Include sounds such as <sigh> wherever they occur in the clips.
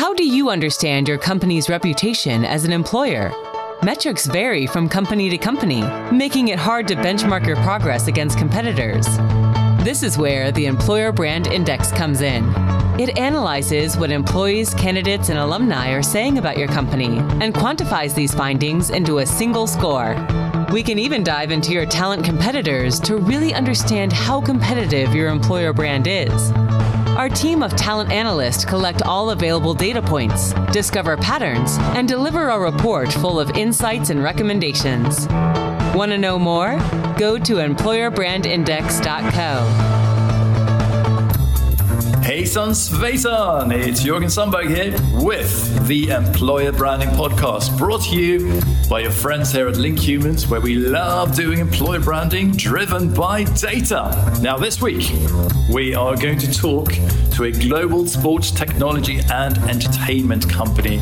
How do you understand your company's reputation as an employer? Metrics vary from company to company, making it hard to benchmark your progress against competitors. This is where the Employer Brand Index comes in. It analyzes what employees, candidates, and alumni are saying about your company and quantifies these findings into a single score. We can even dive into your talent competitors to really understand how competitive your employer brand is. Our team of talent analysts collect all available data points, discover patterns, and deliver a report full of insights and recommendations. Want to know more? Go to employerbrandindex.co. Hejsan svejsan! It's Jorgen Sundberg here with the Employer Branding Podcast, brought to you by your friends here at Link Humans, where we love doing employer branding driven by data. Now, this week, we are going to talk to a global sports technology and entertainment company,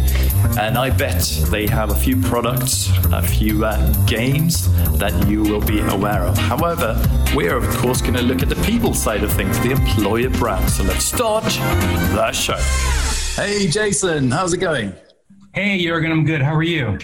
and I bet they have a few products, a few uh, games that you will be aware of. However, we're of course going to look at the people side of things, the employer brand. So let's start the show. Hey, Jason, how's it going? Hey, Jurgen, I'm good. How are you?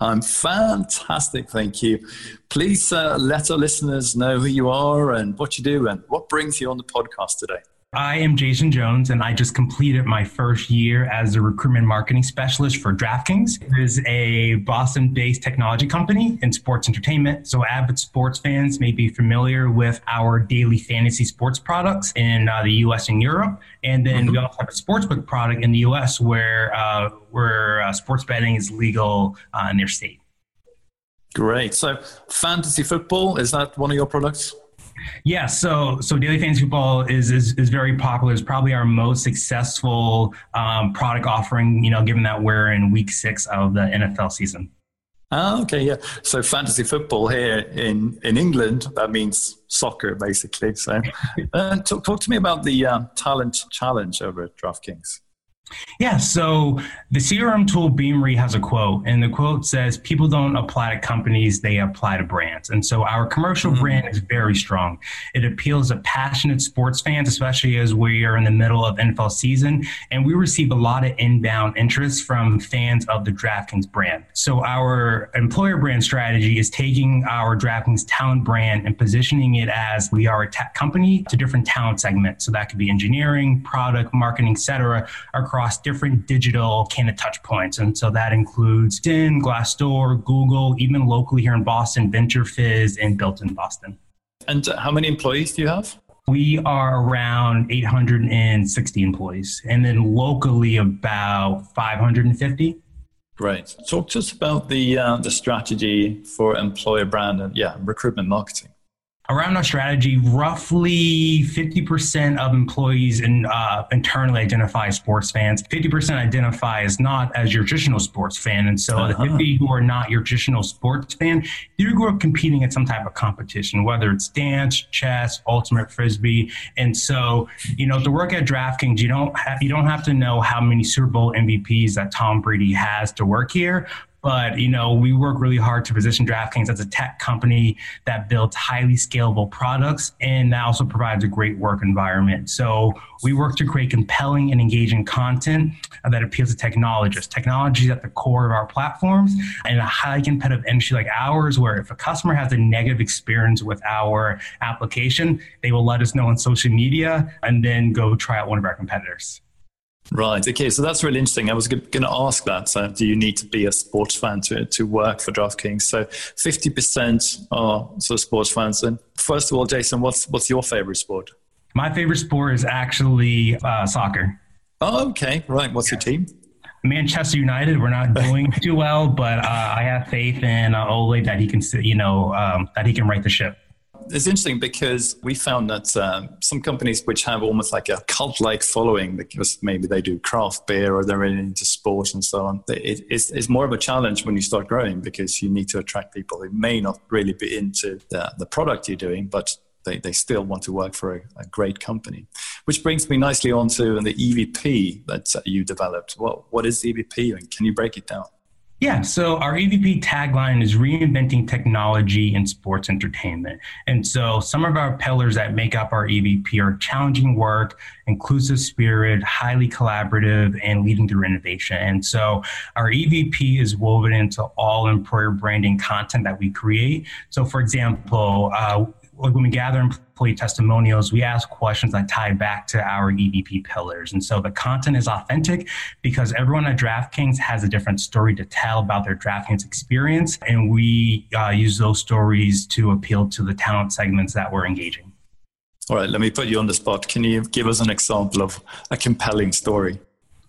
I'm fantastic, thank you. Please uh, let our listeners know who you are and what you do and what brings you on the podcast today. I am Jason Jones, and I just completed my first year as a recruitment marketing specialist for DraftKings. It is a Boston based technology company in sports entertainment. So, avid sports fans may be familiar with our daily fantasy sports products in uh, the US and Europe. And then mm-hmm. we also have a sportsbook product in the US where, uh, where uh, sports betting is legal uh, in their state. Great. So, fantasy football, is that one of your products? Yeah, so so daily fantasy football is is, is very popular. It's probably our most successful um, product offering. You know, given that we're in week six of the NFL season. Oh, okay, yeah. So fantasy football here in, in England, that means soccer basically. So <laughs> uh, talk, talk to me about the uh, talent challenge over at DraftKings. Yeah, so the CRM tool Beamery has a quote, and the quote says, People don't apply to companies, they apply to brands. And so our commercial mm-hmm. brand is very strong. It appeals to passionate sports fans, especially as we are in the middle of NFL season. And we receive a lot of inbound interest from fans of the DraftKings brand. So our employer brand strategy is taking our DraftKings talent brand and positioning it as we are a tech company to different talent segments. So that could be engineering, product, marketing, et cetera, across across different digital candidate touch points. And so that includes DIN, Glassdoor, Google, even locally here in Boston, VentureFizz, and Built in Boston. And how many employees do you have? We are around 860 employees, and then locally about 550. Great. Talk to us about the uh, the strategy for employer brand and yeah, recruitment marketing around our strategy, roughly 50% of employees in, uh, internally identify as sports fans. 50% identify as not as your traditional sports fan. And so uh-huh. the 50 who are not your traditional sports fan, you grew up competing in some type of competition, whether it's dance, chess, ultimate frisbee. And so, you know, to work at DraftKings, you don't have, you don't have to know how many Super Bowl MVPs that Tom Brady has to work here, but you know, we work really hard to position DraftKings as a tech company that builds highly scalable products and that also provides a great work environment. So we work to create compelling and engaging content that appeals to technologists. Technology is at the core of our platforms and a highly competitive industry like ours, where if a customer has a negative experience with our application, they will let us know on social media and then go try out one of our competitors. Right. Okay. So that's really interesting. I was going to ask that. So, do you need to be a sports fan to, to work for DraftKings? So, 50% are sort of sports fans. And first of all, Jason, what's, what's your favorite sport? My favorite sport is actually uh, soccer. Oh, okay. Right. What's your team? Manchester United. We're not doing too well, but uh, I have faith in uh, Ole that he can, you know, um, that he can right the ship it's interesting because we found that um, some companies which have almost like a cult-like following because maybe they do craft beer or they're really into sport and so on it, it's, it's, more of a challenge when you start growing because you need to attract people who may not really be into the, the product you're doing but they, they still want to work for a, a great company. Which brings me nicely on to the evp that you developed. Well, what is evp and can you break it down Yeah, so our EVP tagline is reinventing technology in sports entertainment. And so some of our pillars that make up our EVP are challenging work, inclusive spirit, highly collaborative, and leading through innovation. And so our EVP is woven into all employer branding content that we create. So, for example, uh, when we gather employee testimonials, we ask questions that tie back to our EVP pillars. And so the content is authentic because everyone at DraftKings has a different story to tell about their DraftKings experience. And we uh, use those stories to appeal to the talent segments that we're engaging. All right, let me put you on the spot. Can you give us an example of a compelling story?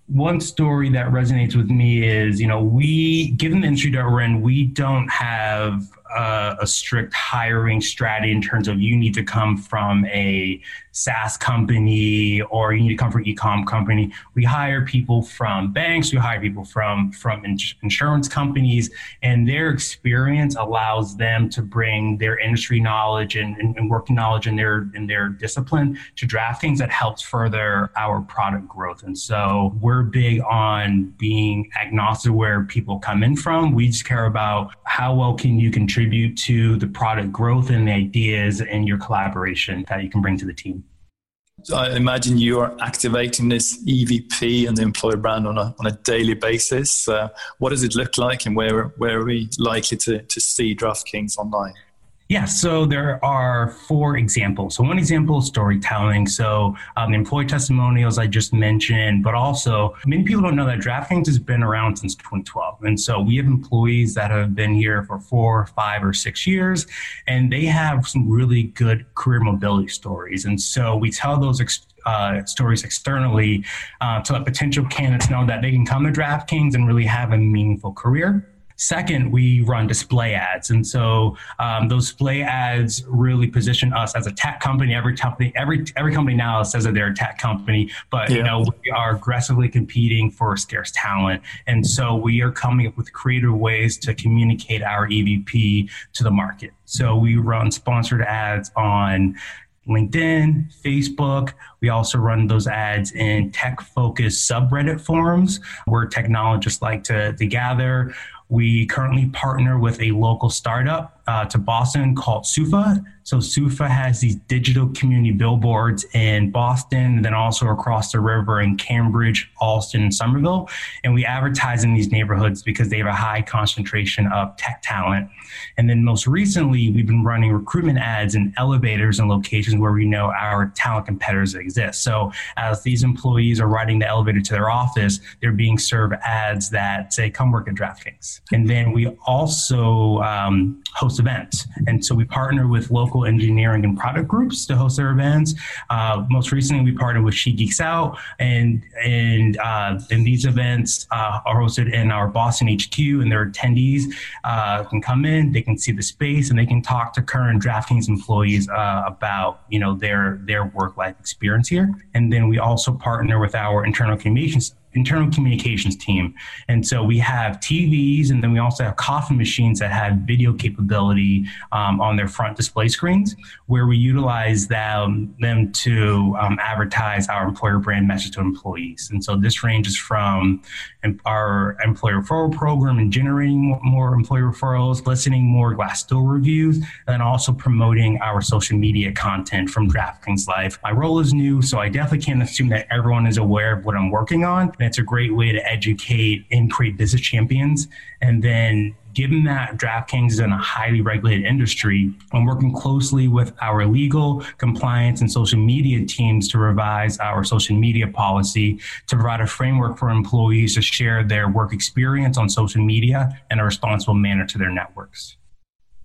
one story that resonates with me is, you know, we, given the industry that we're in, we don't have uh, a strict hiring strategy in terms of you need to come from a SaaS company or you need to come from e-com company. We hire people from banks, we hire people from from ins- insurance companies, and their experience allows them to bring their industry knowledge and, and, and working knowledge in their in their discipline to DraftKings that helps further our product growth. And so we're big on being agnostic where people come in from. We just care about how well can you contribute to the product growth and the ideas and your collaboration that you can bring to the team. So I imagine you are activating this EVP and the employer brand on a, on a daily basis. Uh, what does it look like and where, where are we likely to, to see DraftKings online? Yeah, so there are four examples. So one example is storytelling. So um, employee testimonials I just mentioned, but also many people don't know that DraftKings has been around since 2012. And so we have employees that have been here for four, five, or six years, and they have some really good career mobility stories. And so we tell those ex- uh, stories externally uh, to let potential candidates know that they can come to DraftKings and really have a meaningful career. Second, we run display ads, and so um, those display ads really position us as a tech company. Every company, every every company now says that they're a tech company, but yeah. you know we are aggressively competing for scarce talent, and so we are coming up with creative ways to communicate our EVP to the market. So we run sponsored ads on LinkedIn, Facebook. We also run those ads in tech focused subreddit forums where technologists like to, to gather. We currently partner with a local startup uh, to Boston called Soofa. So Soofa has these digital community billboards in Boston, and then also across the river in Cambridge, Allston, and Somerville. And we advertise in these neighborhoods because they have a high concentration of tech talent. And then most recently, we've been running recruitment ads in elevators and locations where we know our talent competitors exist. So as these employees are riding the elevator to their office, they're being served ads that say, come work at DraftKings. And then we also um, host events. And so we partner with local engineering and product groups to host their events. Uh, most recently, we partnered with She Geeks Out, and and uh, and these events uh, are hosted in our Boston HQ, and their attendees uh, can come in, they can see the space, and they can talk to current DraftKings employees uh, about you know their their work life experience here. And then we also partner with our internal communications internal communications team. And so we have TVs and then we also have coffee machines that have video capability um, on their front display screens where we utilize them, them to um, advertise our employer brand message to employees. And so this ranges from our employer referral program and generating more employee referrals, listening more Glassdoor reviews, and also promoting our social media content from DraftKings Live. My role is new, so I definitely can't assume that everyone is aware of what I'm working on. And it's a great way to educate and create business champions. And then given that DraftKings is in a highly regulated industry, I'm working closely with our legal, compliance, and social media teams to revise our social media policy to provide a framework for employees to share their work experience on social media in a responsible manner to their networks.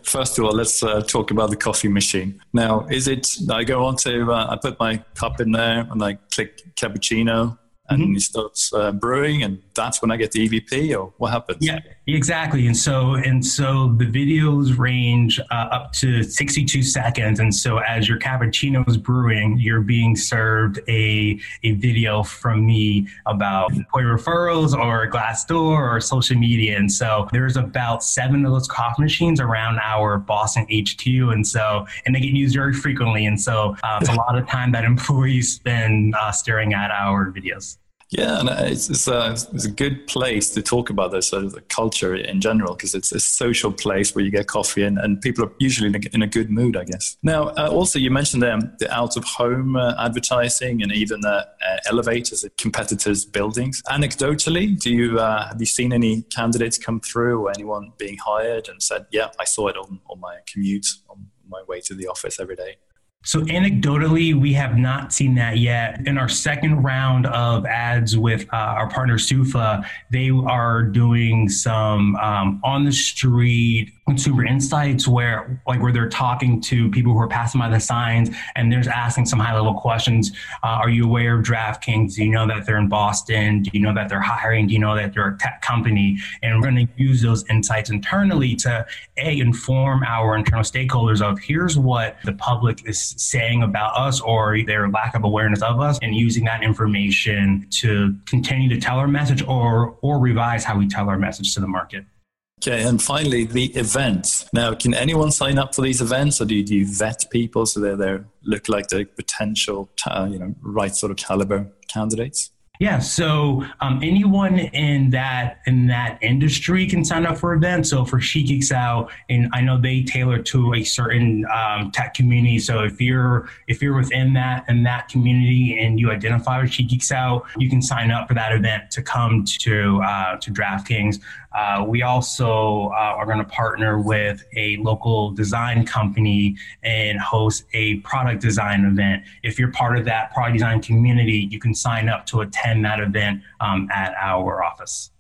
First of all, let's uh, talk about the coffee machine. Now, is it, I go on to, uh, I put my cup in there and I click cappuccino and mm-hmm. it starts uh, brewing and that's when i get the evp or what happens? Yeah exactly. And so and so the videos range uh, up to 62 seconds. And so as your cappuccino is brewing you're being served a, a video from me about employee referrals or glassdoor or social media. And so there's about seven of those coffee machines around our boston hq and so and they get used very frequently. And so uh, it's a lot of time that <laughs> employees spend uh, staring at our videos Yeah, and it's, it's, a, it's a good place to talk about this sort of culture in general because it's a social place where you get coffee and, and people are usually in a, in a good mood, I guess. Now, uh, also, you mentioned the out of home uh, advertising and even uh, elevators at competitors' buildings. Anecdotally, do you uh, have you seen any candidates come through or anyone being hired and said, "Yeah, I saw it on, on my commute on my way to the office every day"? So, anecdotally, we have not seen that yet. In our second round of ads with uh, our partner Soofa, they are doing some um, on the street consumer insights where like where they're talking to people who are passing by the signs and they're asking some high level questions. Uh, are you aware of draftkings? Do you know that they're in boston? Do you know that they're hiring? Do you know that they're a tech company? And we're going to use those insights internally to a inform our internal stakeholders of here's what the public is saying about us or their lack of awareness of us and using that information to continue to tell our message or or revise how we tell our message to the market Okay, and finally, the events. Now, can anyone sign up for these events, or do you, do you vet people so they they look like the potential, uh, you know, right sort of caliber candidates? Yeah, so um, anyone in that in that industry can sign up for events. So for She Geeks Out, and I know they tailor to a certain um, tech community. So if you're if you're within that in that community and you identify with She Geeks Out, you can sign up for that event to come to uh, to DraftKings. Uh, we also uh, are going to partner with a local design company and host a product design event. If you're part of that product design community, you can sign up to attend that event um, at our office.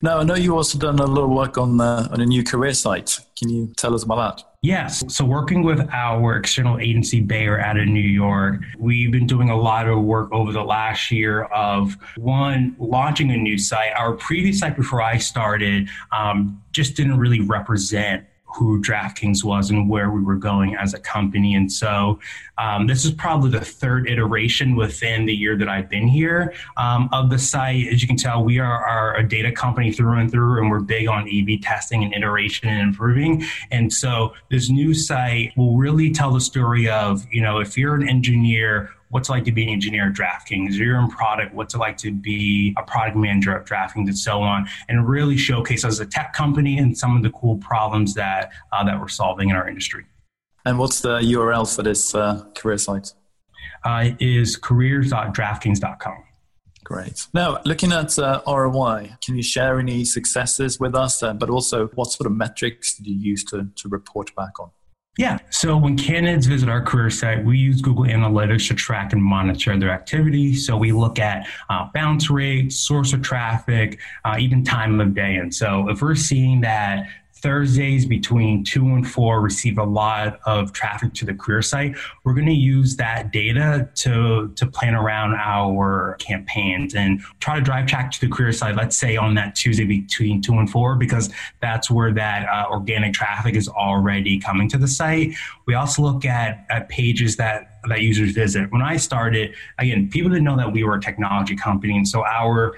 Now, I know you also done a little work on uh, on a new career site. Can you tell us about that? Yes. So, working with our external agency, Bayard, out of New York, we've been doing a lot of work over the last year of one, launching a new site. Our previous site before I started um, just didn't really represent who DraftKings was and where we were going as a company. And so um, this is probably the third iteration within the year that I've been here um, of the site. As you can tell, we are, are, a data company through and through, and we're big on A/B testing and iteration and improving. And so this new site will really tell the story of, you know, if you're an engineer, what's it like to be an engineer at DraftKings? You're in product, what's it like to be a product manager at DraftKings, and so on, and really showcase us as a tech company and some of the cool problems that uh, that we're solving in our industry. And what's the URL for this uh, career site? Uh, is careers.draftkings.com. Great. Now, looking at uh, ROI, can you share any successes with us? Uh, but also, what sort of metrics did you use to, to report back on? Yeah. So when candidates visit our career site, we use Google Analytics to track and monitor their activity. So we look at uh, bounce rate, source of traffic, uh, even time of day. And so if we're seeing that Thursdays between two and four receive a lot of traffic to the career site. We're going to use that data to, to plan around our campaigns and try to drive traffic to the career site, let's say on that Tuesday between two and four, because that's where that uh, organic traffic is already coming to the site. We also look at, at pages that, that users visit. When I started, again, people didn't know that we were a technology company. And so our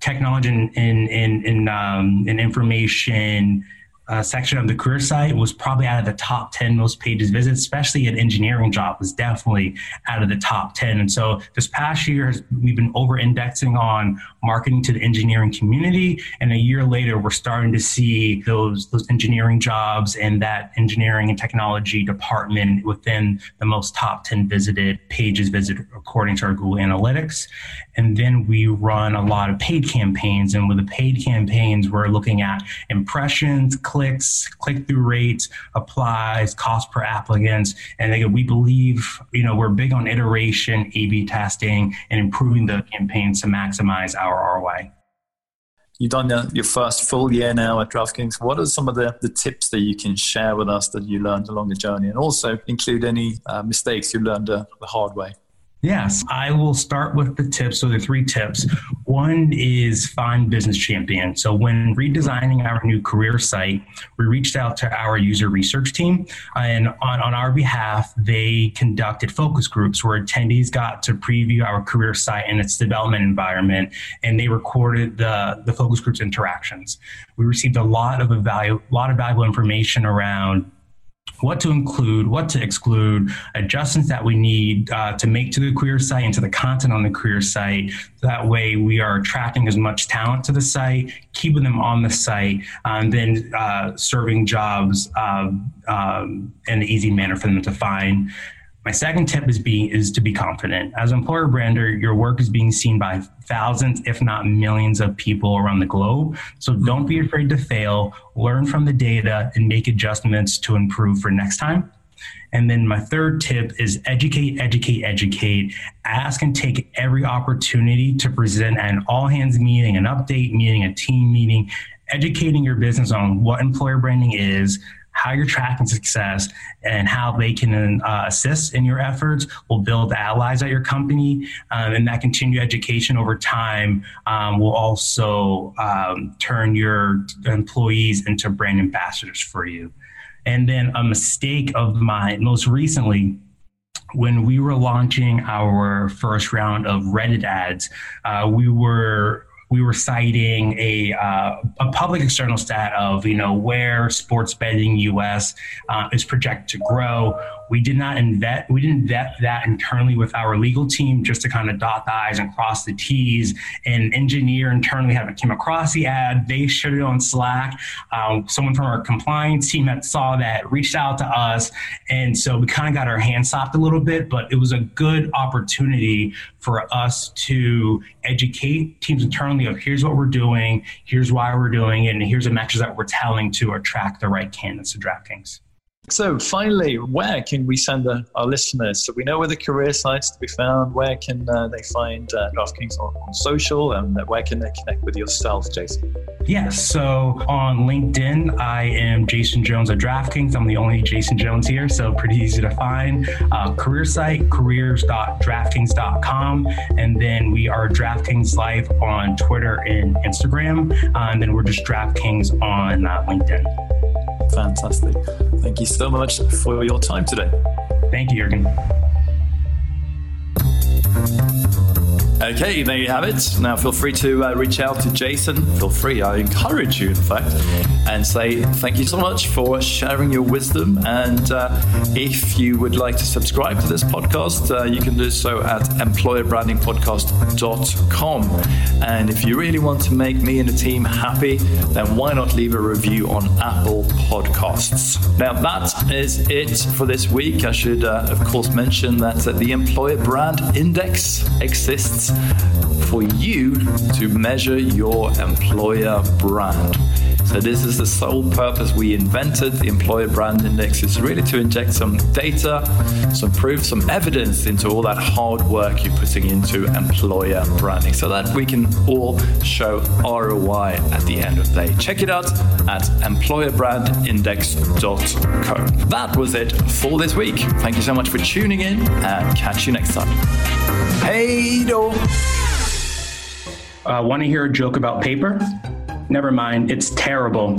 technology and, and, and, and, um, and information uh, section of the career site was probably out of the top 10 most pages visited, especially an engineering job was definitely out of the top 10. And so this past year, we've been over indexing on marketing to the engineering community. And a year later, we're starting to see those, those engineering jobs and that engineering and technology department within the most top 10 visited pages visited according to our Google Analytics. And then we run a lot of paid campaigns. And with the paid campaigns, we're looking at impressions, clicks, click through rates, applies, cost per applicants. And again, we believe, you know, we're big on iteration, A B testing, and improving the campaigns to maximize our ROI. You've done your first full year now at DraftKings. What are some of the, the tips that you can share with us that you learned along the journey? And also include any uh, mistakes you learned uh, the hard way. Yes, I will start with the tips. So, the three tips. One is find business champion. So, when redesigning our new career site, we reached out to our user research team, and on, on our behalf, they conducted focus groups where attendees got to preview our career site and its development environment, and they recorded the, the focus groups interactions. We received a lot of value, a lot of valuable information around what to include, what to exclude, adjustments that we need uh, to make to the career site and to the content on the career site. That way, we are attracting as much talent to the site, keeping them on the site, and then uh, serving jobs um, um, in an easy manner for them to find. My second tip is being is to be confident. As an employer brander, your work is being seen by thousands, if not millions, of people around the globe. So don't be afraid to fail. Learn from the data and make adjustments to improve for next time. And then my third tip is educate, educate, educate. Ask and take every opportunity to present an all hands meeting, an update meeting, a team meeting, educating your business on what employer branding is, how you're tracking success and how they can uh, assist in your efforts will build allies at your company um, and that continued education over time um, will also um, turn your employees into brand ambassadors for you. And then a mistake of mine most recently when we were launching our first round of reddit ads uh, we were we were citing a, uh, a public external stat of you know where sports betting US uh, is projected to grow. We did not vet we didn't vet that internally with our legal team just to kind of dot the i's and cross the t's. And engineer internally haven't came across the ad. They shared it on Slack. Um, someone from our compliance team that saw that reached out to us, and so we kind of got our hands stopped a little bit. But it was a good opportunity for us to educate teams internally of here's what we're doing, here's why we're doing it, and here's the message that we're telling to attract the right candidates to DraftKings. So, finally, where can we send the, our listeners? So, we know where the career sites to be found. Where can uh, they find uh, DraftKings on, on, social? And where can they connect with yourself, Jason? Yes. So, on LinkedIn, I am Jason Jones at DraftKings. I'm the only Jason Jones here, so pretty easy to find. Uh, career site, careers.draftkings.com. And then we are DraftKings Live on Twitter and Instagram. Uh, and then we're just DraftKings on uh, LinkedIn. Fantastic. Thank you so much for your time today. Thank you, Jurgen. Okay, there you have it. Now, feel free to uh, reach out to Jason. Feel free, I encourage you, in fact, and say thank you so much for sharing your wisdom. And uh, if you would like to subscribe to this podcast, uh, you can do so at employerbrandingpodcast.com. And if you really want to make me and the team happy, then why not leave a review on Apple Podcasts? Now, that is it for this week. I should, uh, of course, mention that the Employer Brand Index exists for you to measure your employer brand. So this is the sole purpose we invented the employer brand index is really to inject some data, some proof, some evidence into all that hard work you're putting into employer branding so that we can all show ROI at the end of the day. Check it out at employerbrandindex.co. That was it for this week. Thank you so much for tuning in and catch you next time. Hey, do. Uh, Want to hear a joke about paper? Never mind, it's terrible.